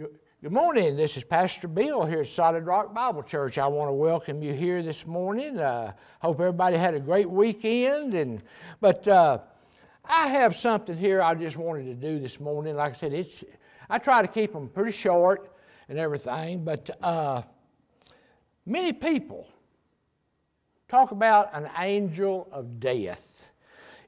Good morning. This is Pastor Bill here at Solid Rock Bible Church. I want to welcome you here this morning. Uh, hope everybody had a great weekend. And but uh, I have something here I just wanted to do this morning. Like I said, it's I try to keep them pretty short and everything. But uh, many people talk about an angel of death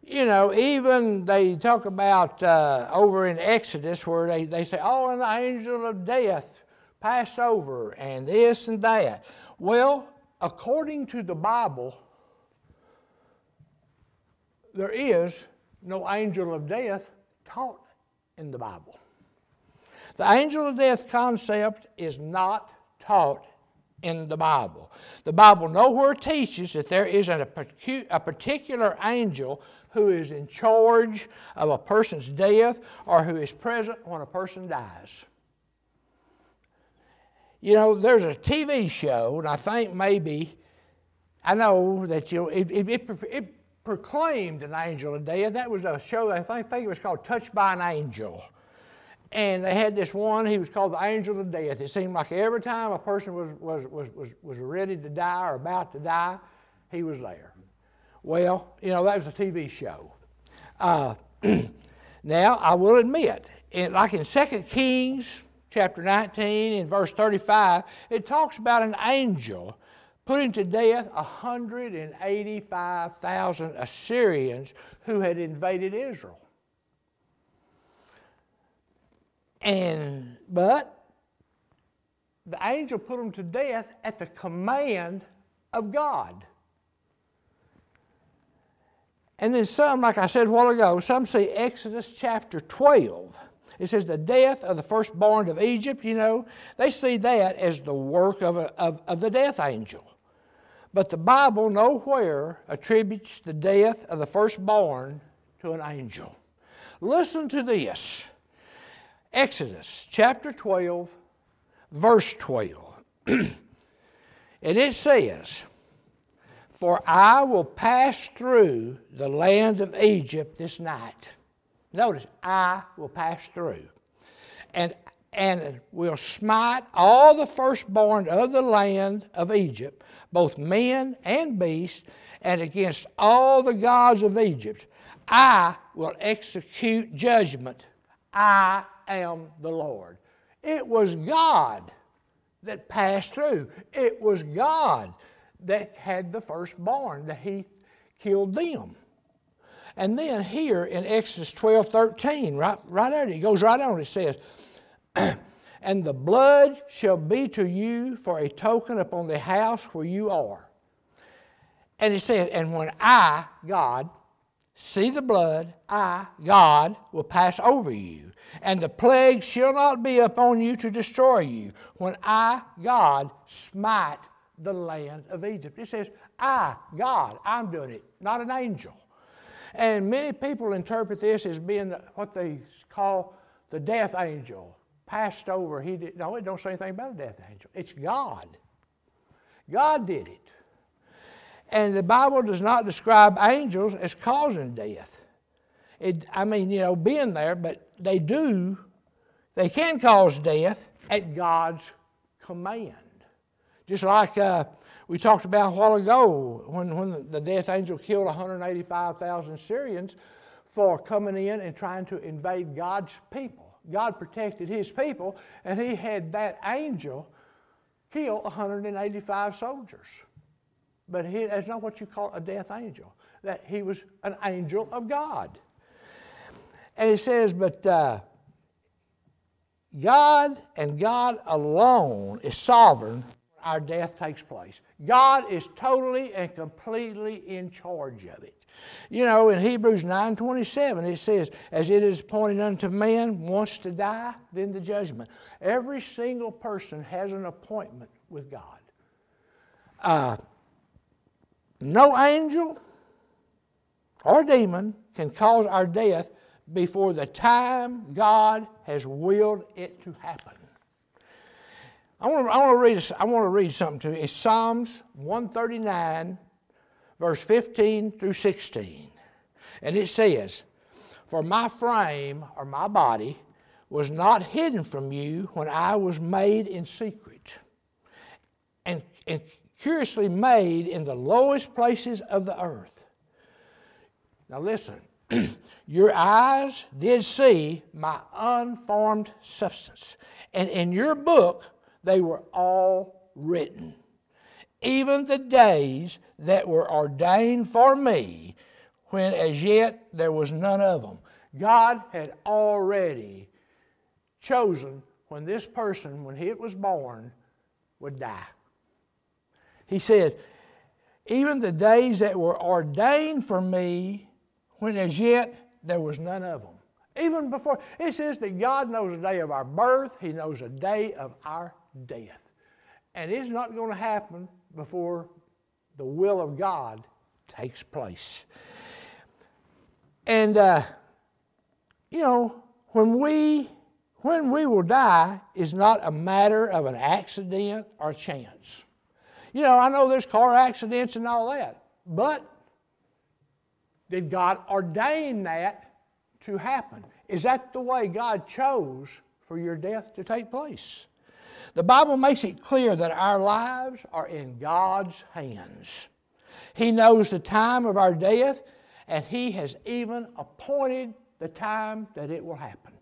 you know, even they talk about uh, over in Exodus where they, they say, oh, an angel of death pass over and this and that. Well, according to the Bible, there is no angel of death taught in the Bible. The angel of death concept is not taught in the Bible. The Bible nowhere teaches that there isn't a particular angel who is in charge of a person's death or who is present when a person dies. You know, there's a TV show, and I think maybe, I know that you know, it, it, it, it proclaimed an angel of death. That was a show, I think, think it was called Touched by an Angel. And they had this one, he was called the angel of death. It seemed like every time a person was, was, was, was, was ready to die or about to die, he was there. Well, you know, that was a TV show. Uh, now, I will admit, like in 2 Kings chapter 19 and verse 35, it talks about an angel putting to death 185,000 Assyrians who had invaded Israel. And but the angel put them to death at the command of God. And then some, like I said a while ago, some say Exodus chapter 12. It says the death of the firstborn of Egypt, you know, they see that as the work of, a, of, of the death angel. But the Bible nowhere attributes the death of the firstborn to an angel. Listen to this Exodus chapter 12, verse 12. and it says, for I will pass through the land of Egypt this night. Notice, I will pass through. And, and will smite all the firstborn of the land of Egypt, both men and beasts, and against all the gods of Egypt. I will execute judgment. I am the Lord. It was God that passed through. It was God that had the firstborn, that he killed them. And then here in Exodus 12 13, right, right there, it goes right on, it says, And the blood shall be to you for a token upon the house where you are. And it says, And when I, God, see the blood, I, God, will pass over you. And the plague shall not be upon you to destroy you. When I, God, smite the land of Egypt. It says, I, God, I'm doing it, not an angel. And many people interpret this as being what they call the death angel. Passed over, he did. No, it don't say anything about a death angel. It's God. God did it. And the Bible does not describe angels as causing death. It, I mean, you know, being there, but they do, they can cause death at God's command. Just like uh, we talked about a while ago when, when the death angel killed 185,000 Syrians for coming in and trying to invade God's people. God protected his people, and he had that angel kill 185 soldiers. But he, that's not what you call a death angel. That he was an angel of God. And he says, but uh, God and God alone is sovereign our death takes place. God is totally and completely in charge of it. You know, in Hebrews 9:27 it says, "As it is appointed unto man once to die, then the judgment." Every single person has an appointment with God. Uh, no angel or demon can cause our death before the time God has willed it to happen. I want to, I want to, read, I want to read something to you. It's Psalms 139, verse 15 through 16. And it says, For my frame or my body was not hidden from you when I was made in secret and, and curiously made in the lowest places of the earth. Now listen, your eyes did see my unformed substance, and in your book they were all written, even the days that were ordained for me, when as yet there was none of them. God had already chosen when this person, when he was born, would die. He said, Even the days that were ordained for me, when as yet there was none of them. Even before, it says that God knows the day of our birth, He knows the day of our death. And it's not going to happen before the will of God takes place. And, uh, you know, when we, when we will die is not a matter of an accident or chance. You know, I know there's car accidents and all that, but did God ordain that to happen? Is that the way God chose for your death to take place? The Bible makes it clear that our lives are in God's hands. He knows the time of our death, and He has even appointed the time that it will happen.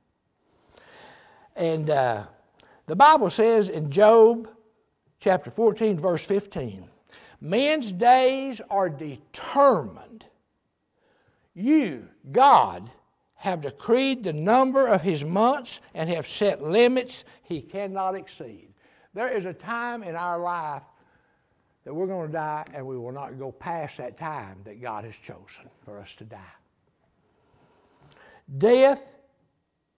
And uh, the Bible says in Job chapter 14, verse 15, men's days are determined. You, God, have decreed the number of his months and have set limits he cannot exceed. There is a time in our life that we're going to die and we will not go past that time that God has chosen for us to die. Death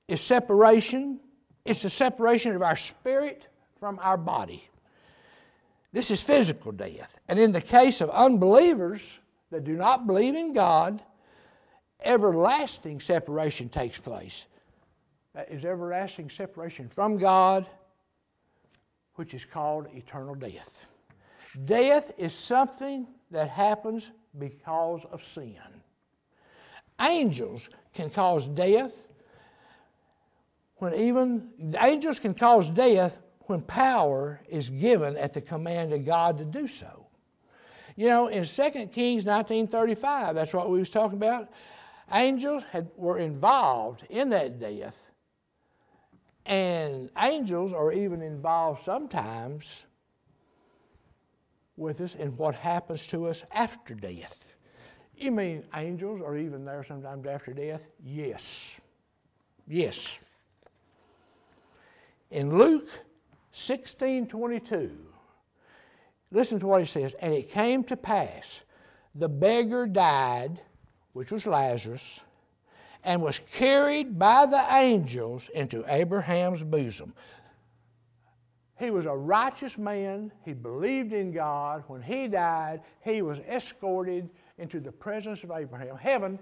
is separation, it's the separation of our spirit from our body. This is physical death. And in the case of unbelievers that do not believe in God, everlasting separation takes place. That is everlasting separation from God, which is called eternal death. Death is something that happens because of sin. Angels can cause death when even angels can cause death when power is given at the command of God to do so. You know, in 2 Kings 19:35, that's what we was talking about. Angels had, were involved in that death. And angels are even involved sometimes with us in what happens to us after death. You mean angels are even there sometimes after death? Yes. Yes. In Luke 16 22, listen to what he says. And it came to pass, the beggar died, which was Lazarus, and was carried by the angels into Abraham's bosom. He was a righteous man. He believed in God. When he died, he was escorted into the presence of Abraham, heaven,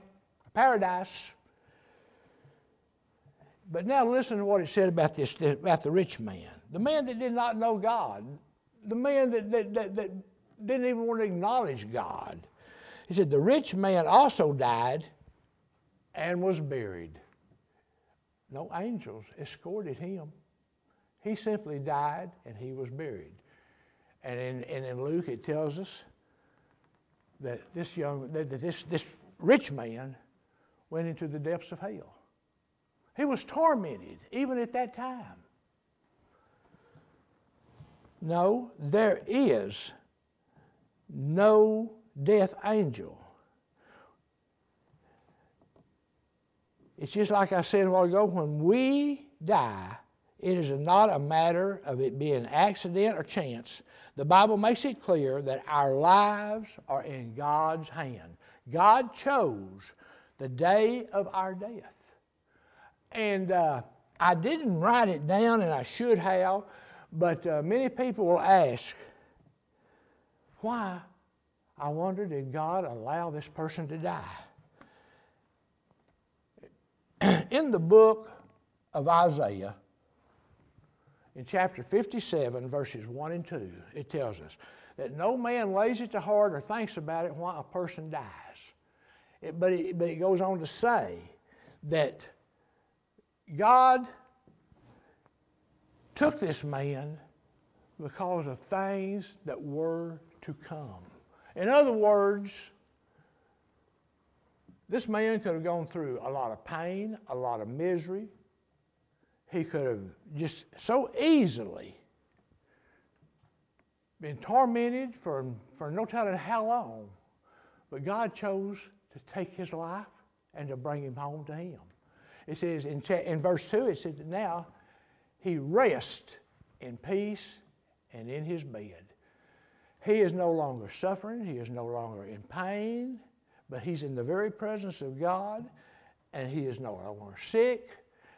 paradise. But now listen to what it said about this, about the rich man. The man that did not know God, the man that, that, that, that didn't even want to acknowledge God. He said, The rich man also died and was buried. No angels escorted him. He simply died and he was buried. And in, and in Luke, it tells us that this young, that this, this rich man went into the depths of hell. He was tormented even at that time. No, there is no death angel. It's just like I said a while ago when we die, it is not a matter of it being accident or chance. The Bible makes it clear that our lives are in God's hand. God chose the day of our death. And uh, I didn't write it down, and I should have, but uh, many people will ask, why? I wonder, did God allow this person to die? In the book of Isaiah, in chapter 57, verses 1 and 2, it tells us that no man lays it to heart or thinks about it while a person dies. It, but, it, but it goes on to say that God took this man because of things that were to come. In other words, this man could have gone through a lot of pain, a lot of misery. He could have just so easily been tormented for, for no telling how long. But God chose to take his life and to bring him home to him. It says in, in verse 2, it says, Now he rests in peace and in his bed. He is no longer suffering, he is no longer in pain, but he's in the very presence of God, and he is no longer sick,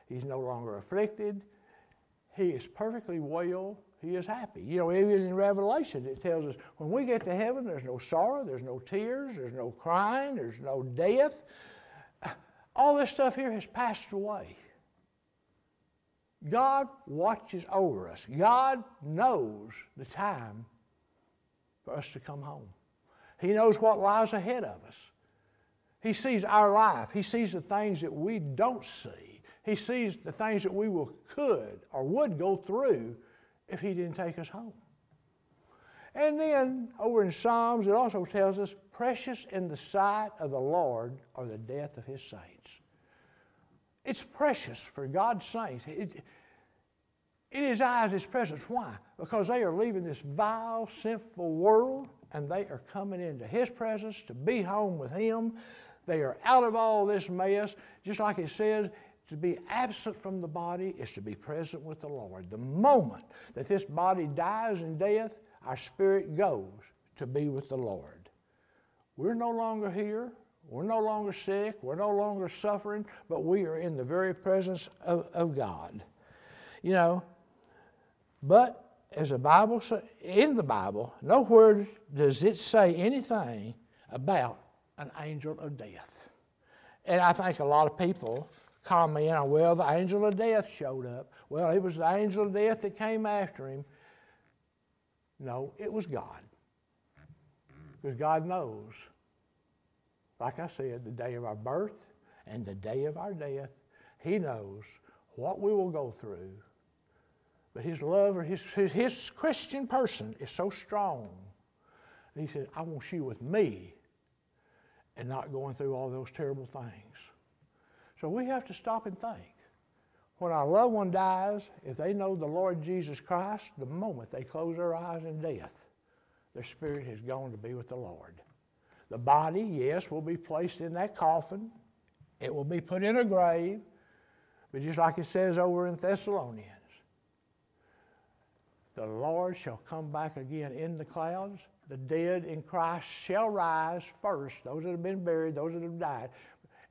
he's no longer afflicted. He is perfectly well, he is happy. You know, even in Revelation, it tells us when we get to heaven, there's no sorrow, there's no tears, there's no crying, there's no death. All this stuff here has passed away. God watches over us. God knows the time for us to come home. He knows what lies ahead of us. He sees our life. He sees the things that we don't see. He sees the things that we will, could or would go through if He didn't take us home. And then over in Psalms, it also tells us, precious in the sight of the Lord are the death of His saints. It's precious for God's saints. It, in His eyes, His presence. Why? Because they are leaving this vile, sinful world and they are coming into His presence to be home with Him. They are out of all this mess. Just like it says, to be absent from the body is to be present with the Lord. The moment that this body dies in death, our spirit goes to be with the Lord. We're no longer here. We're no longer sick. We're no longer suffering, but we are in the very presence of, of God. You know, but as the Bible in the Bible, nowhere does it say anything about an angel of death. And I think a lot of people comment on, well, the angel of death showed up. Well, it was the angel of death that came after him. No, it was God. Because God knows, like I said, the day of our birth and the day of our death. He knows what we will go through but his love or his, his, his Christian person is so strong. He said, I want you with me and not going through all those terrible things. So we have to stop and think. When our loved one dies, if they know the Lord Jesus Christ, the moment they close their eyes in death, their spirit has gone to be with the Lord. The body, yes, will be placed in that coffin. It will be put in a grave. But just like it says over in Thessalonians, the Lord shall come back again in the clouds. The dead in Christ shall rise first, those that have been buried, those that have died.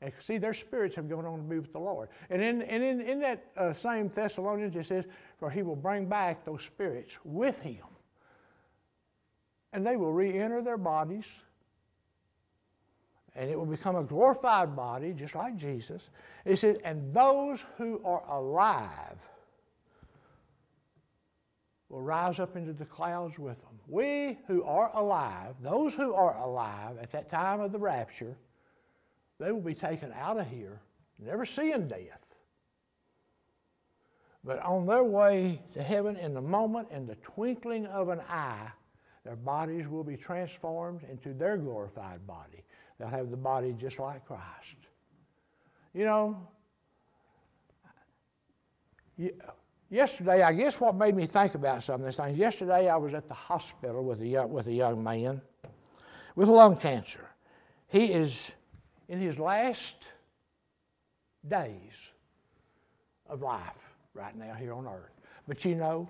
And see, their spirits have gone on to be with the Lord. And in, and in, in that uh, same Thessalonians, it says, For he will bring back those spirits with him. And they will re enter their bodies. And it will become a glorified body, just like Jesus. It says, And those who are alive will rise up into the clouds with them. We who are alive, those who are alive at that time of the rapture, they will be taken out of here, never seeing death. But on their way to heaven, in the moment, in the twinkling of an eye, their bodies will be transformed into their glorified body. They'll have the body just like Christ. You know, Yesterday, I guess what made me think about some of these things, yesterday I was at the hospital with a young, with a young man with lung cancer. He is in his last days of life right now here on earth. But you know,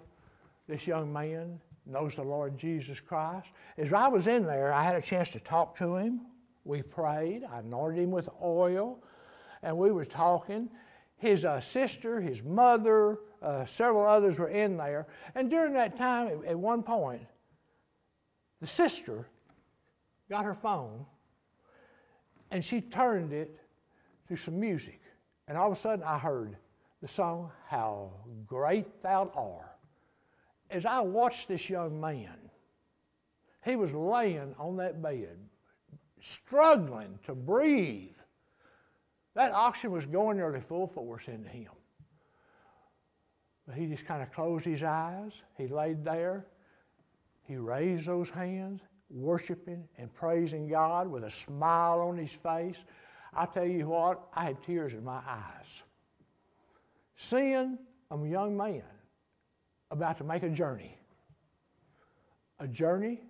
this young man knows the Lord Jesus Christ. As I was in there, I had a chance to talk to him. We prayed. I anointed him with oil, and we were talking. His uh, sister, his mother, uh, several others were in there. And during that time, at, at one point, the sister got her phone and she turned it to some music. And all of a sudden, I heard the song, How Great Thou Art. As I watched this young man, he was laying on that bed, struggling to breathe. That oxygen was going nearly full force into him. But he just kind of closed his eyes. He laid there. He raised those hands, worshiping and praising God with a smile on his face. I tell you what, I had tears in my eyes. Seeing a young man about to make a journey, a journey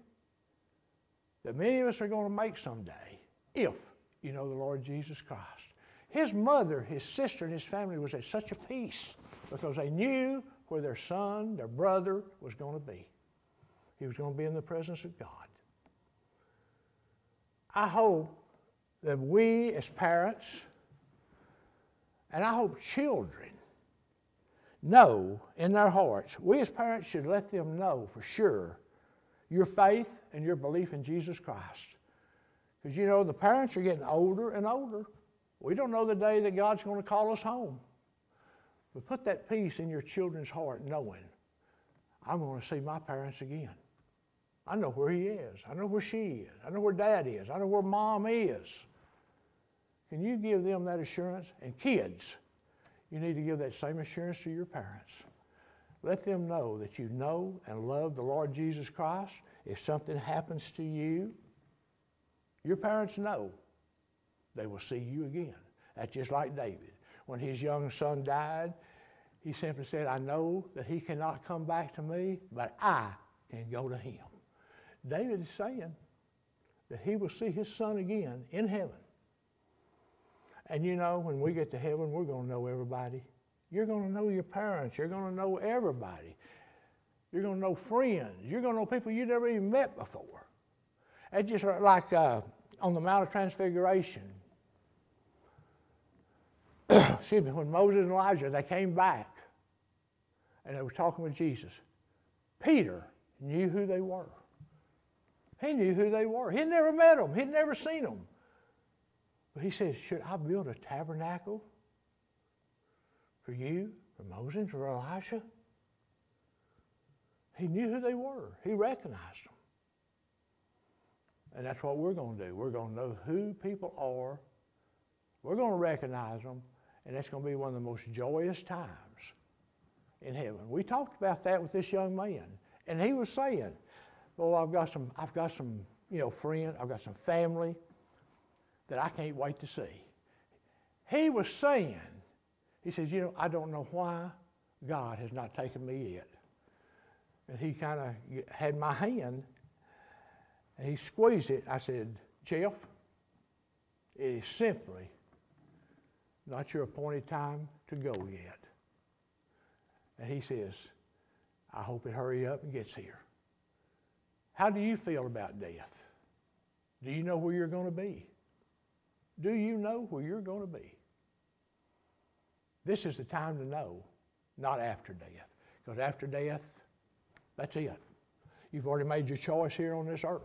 that many of us are going to make someday if you know the Lord Jesus Christ. His mother, his sister, and his family was at such a peace because they knew where their son, their brother, was going to be. He was going to be in the presence of God. I hope that we as parents, and I hope children, know in their hearts, we as parents should let them know for sure your faith and your belief in Jesus Christ. Because you know, the parents are getting older and older. We don't know the day that God's going to call us home. But put that peace in your children's heart, knowing I'm going to see my parents again. I know where he is. I know where she is. I know where dad is. I know where mom is. Can you give them that assurance? And kids, you need to give that same assurance to your parents. Let them know that you know and love the Lord Jesus Christ. If something happens to you, your parents know they will see you again. That's just like David. When his young son died, he simply said, I know that he cannot come back to me, but I can go to him. David is saying that he will see his son again in heaven. And you know, when we get to heaven, we're going to know everybody. You're going to know your parents. You're going to know everybody. You're going to know friends. You're going to know people you never even met before. It's just like uh, on the Mount of Transfiguration. Excuse me, when Moses and Elijah, they came back and they were talking with Jesus. Peter knew who they were. He knew who they were. He'd never met them. He'd never seen them. But he says, should I build a tabernacle for you, for Moses, for Elijah? He knew who they were. He recognized them. And that's what we're going to do. We're going to know who people are. We're going to recognize them. And that's going to be one of the most joyous times in heaven. We talked about that with this young man. And he was saying, well, I've got some, I've got some, you know, friend, I've got some family that I can't wait to see. He was saying, he says, you know, I don't know why God has not taken me yet. And he kind of had my hand and he squeezed it. I said, Jeff, it is simply not your appointed time to go yet. And he says, I hope it hurry up and gets here. How do you feel about death? Do you know where you're going to be? Do you know where you're going to be? This is the time to know, not after death. Because after death, that's it. You've already made your choice here on this earth.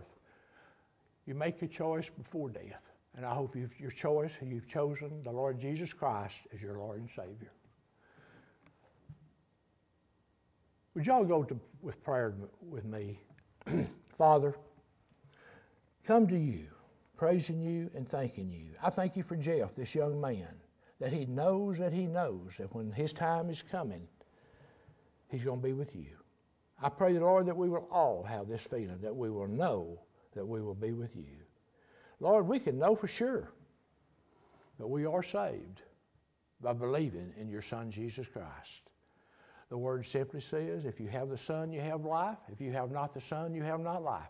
You make your choice before death. And I hope you've, your choice, you've chosen the Lord Jesus Christ as your Lord and Savior. Would y'all go to, with prayer with me? Father, come to you praising you and thanking you. I thank you for Jeff, this young man, that he knows that he knows that when his time is coming, he's going to be with you. I pray, the Lord, that we will all have this feeling, that we will know that we will be with you. Lord, we can know for sure that we are saved by believing in your Son, Jesus Christ. The word simply says, if you have the Son, you have life. If you have not the Son, you have not life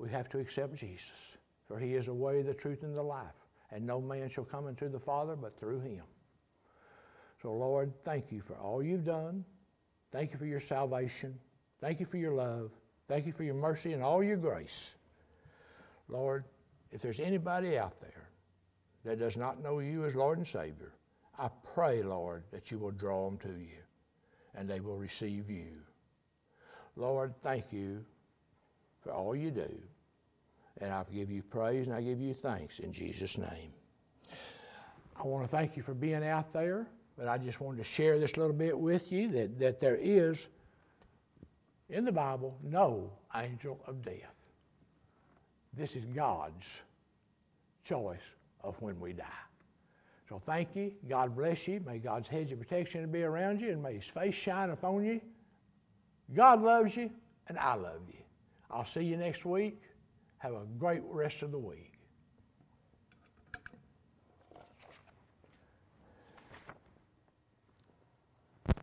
we have to accept Jesus, for he is the way, the truth, and the life. And no man shall come unto the Father but through him. So, Lord, thank you for all you've done. Thank you for your salvation. Thank you for your love. Thank you for your mercy and all your grace. Lord, if there's anybody out there that does not know you as Lord and Savior, I pray, Lord, that you will draw them to you and they will receive you. Lord, thank you for all you do. And I give you praise and I give you thanks in Jesus' name. I want to thank you for being out there, but I just wanted to share this little bit with you that, that there is in the Bible no angel of death. This is God's choice of when we die. So thank you. God bless you. May God's hedge of protection be around you and may his face shine upon you. God loves you and I love you. I'll see you next week. Have a great rest of the week.